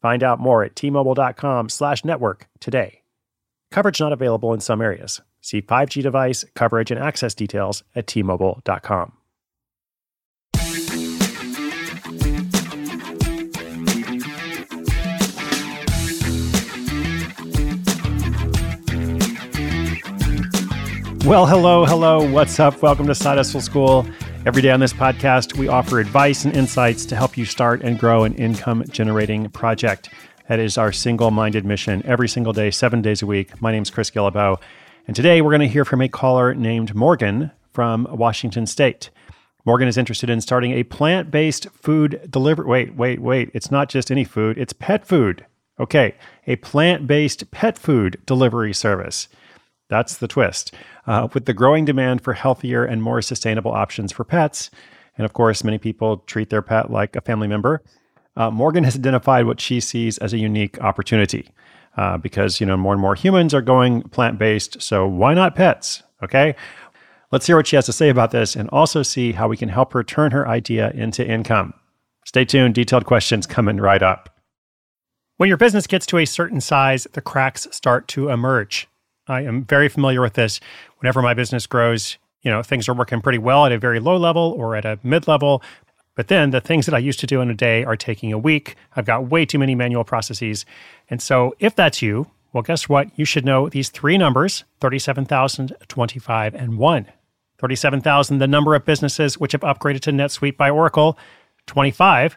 Find out more at tmobile.com slash network today. Coverage not available in some areas. See 5G device coverage and access details at tmobile.com. Well, hello, hello. What's up? Welcome to Side Hustle School. Every day on this podcast, we offer advice and insights to help you start and grow an income generating project. That is our single minded mission every single day, seven days a week. My name is Chris Guillebeau. And today we're going to hear from a caller named Morgan from Washington State. Morgan is interested in starting a plant based food delivery. Wait, wait, wait. It's not just any food, it's pet food. Okay, a plant based pet food delivery service. That's the twist. Uh, with the growing demand for healthier and more sustainable options for pets, and of course, many people treat their pet like a family member, uh, Morgan has identified what she sees as a unique opportunity. Uh, because you know more and more humans are going plant-based, so why not pets? Okay, let's hear what she has to say about this, and also see how we can help her turn her idea into income. Stay tuned; detailed questions coming right up. When your business gets to a certain size, the cracks start to emerge. I am very familiar with this. Whenever my business grows, you know, things are working pretty well at a very low level or at a mid level. But then the things that I used to do in a day are taking a week. I've got way too many manual processes. And so if that's you, well, guess what? You should know these three numbers 37,000, 25, and 1. 37,000, the number of businesses which have upgraded to NetSuite by Oracle. 25,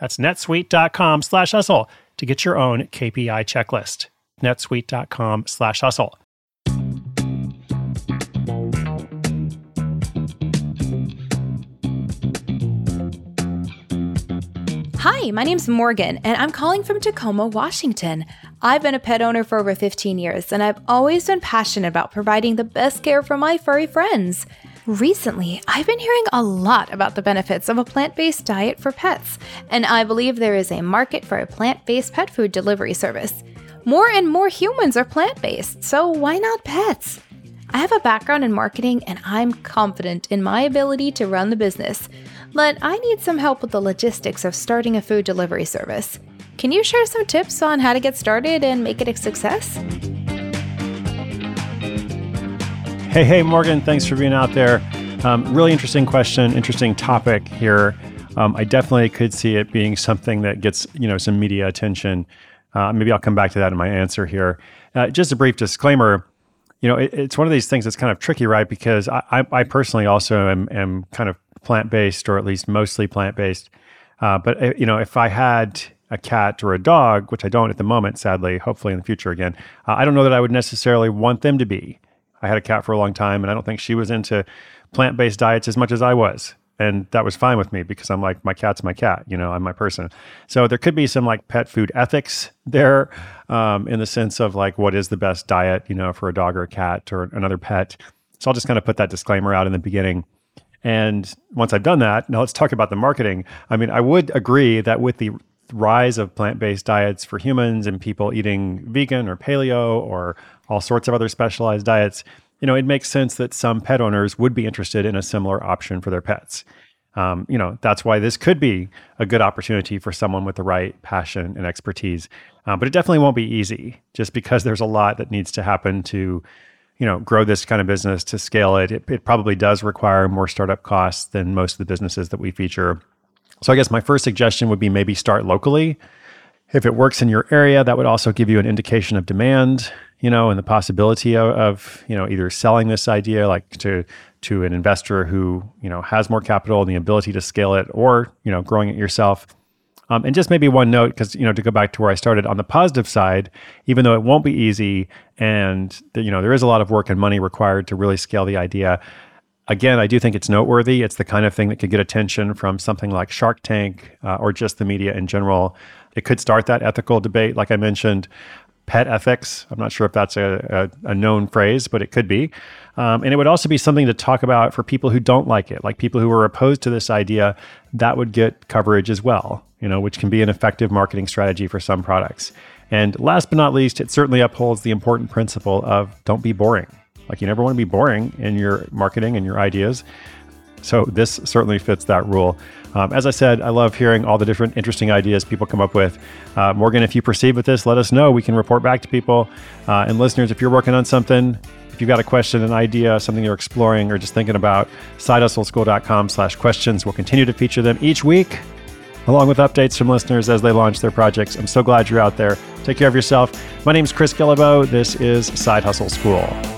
That's netsuite.com slash hustle to get your own KPI checklist. netsuite.com slash hustle. Hi, my name's Morgan, and I'm calling from Tacoma, Washington. I've been a pet owner for over 15 years, and I've always been passionate about providing the best care for my furry friends. Recently, I've been hearing a lot about the benefits of a plant based diet for pets, and I believe there is a market for a plant based pet food delivery service. More and more humans are plant based, so why not pets? I have a background in marketing and I'm confident in my ability to run the business, but I need some help with the logistics of starting a food delivery service. Can you share some tips on how to get started and make it a success? Hey, hey, Morgan, thanks for being out there. Um, really interesting question, interesting topic here. Um, I definitely could see it being something that gets you know some media attention. Uh, maybe I'll come back to that in my answer here. Uh, just a brief disclaimer. You know, it, it's one of these things that's kind of tricky, right? Because I, I, personally also am, am kind of plant based, or at least mostly plant based. Uh, but uh, you know, if I had a cat or a dog, which I don't at the moment, sadly, hopefully in the future again, uh, I don't know that I would necessarily want them to be. I had a cat for a long time, and I don't think she was into plant based diets as much as I was. And that was fine with me because I'm like, my cat's my cat, you know, I'm my person. So there could be some like pet food ethics there um, in the sense of like, what is the best diet, you know, for a dog or a cat or another pet. So I'll just kind of put that disclaimer out in the beginning. And once I've done that, now let's talk about the marketing. I mean, I would agree that with the rise of plant based diets for humans and people eating vegan or paleo or all sorts of other specialized diets, you know, it makes sense that some pet owners would be interested in a similar option for their pets. Um, you know, that's why this could be a good opportunity for someone with the right passion and expertise. Uh, but it definitely won't be easy just because there's a lot that needs to happen to, you know, grow this kind of business to scale it. It, it probably does require more startup costs than most of the businesses that we feature. So I guess my first suggestion would be maybe start locally If it works in your area, that would also give you an indication of demand, you know, and the possibility of, of you know either selling this idea like to to an investor who you know has more capital and the ability to scale it, or you know growing it yourself. Um, and just maybe one note, because you know, to go back to where I started on the positive side, even though it won't be easy, and you know, there is a lot of work and money required to really scale the idea. Again, I do think it's noteworthy. It's the kind of thing that could get attention from something like Shark Tank uh, or just the media in general. It could start that ethical debate, like I mentioned pet ethics. I'm not sure if that's a, a, a known phrase, but it could be. Um, and it would also be something to talk about for people who don't like it, like people who are opposed to this idea. That would get coverage as well, you know, which can be an effective marketing strategy for some products. And last but not least, it certainly upholds the important principle of don't be boring. Like you never want to be boring in your marketing and your ideas. So this certainly fits that rule. Um, as I said, I love hearing all the different interesting ideas people come up with. Uh, Morgan, if you proceed with this, let us know. We can report back to people. Uh, and listeners, if you're working on something, if you've got a question, an idea, something you're exploring, or just thinking about, sidehustleschool.com slash questions. We'll continue to feature them each week, along with updates from listeners as they launch their projects. I'm so glad you're out there. Take care of yourself. My name is Chris Guillebeau. This is Side Hustle School.